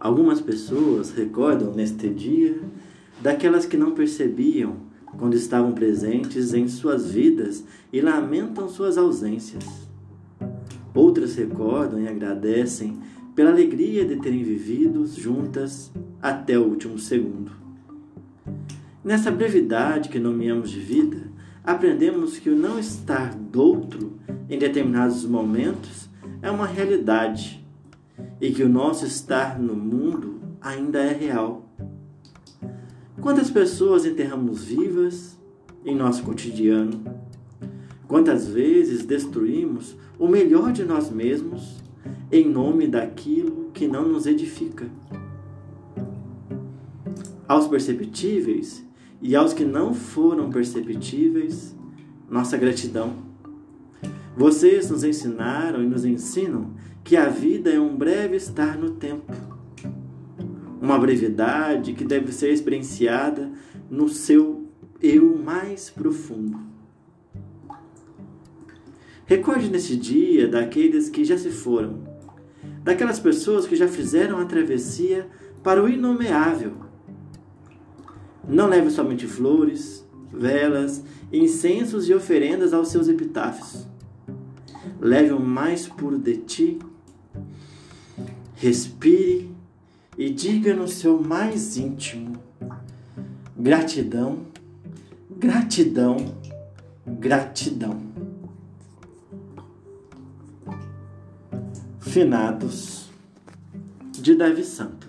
Algumas pessoas recordam neste dia daquelas que não percebiam quando estavam presentes em suas vidas e lamentam suas ausências. Outras recordam e agradecem pela alegria de terem vivido juntas até o último segundo. Nessa brevidade que nomeamos de vida, aprendemos que o não estar do outro em determinados momentos é uma realidade e que o nosso estar no mundo ainda é real. Quantas pessoas enterramos vivas em nosso cotidiano? Quantas vezes destruímos o melhor de nós mesmos em nome daquilo que não nos edifica? Aos perceptíveis e aos que não foram perceptíveis, nossa gratidão. Vocês nos ensinaram e nos ensinam que a vida é um breve estar no tempo uma brevidade que deve ser experienciada no seu eu mais profundo. Recorde nesse dia daqueles que já se foram, daquelas pessoas que já fizeram a travessia para o inomeável. Não leve somente flores, velas, incensos e oferendas aos seus epitáfios. Leve o mais puro de ti. Respire e diga no seu mais íntimo: gratidão, gratidão, gratidão. Finados de Davi Santos.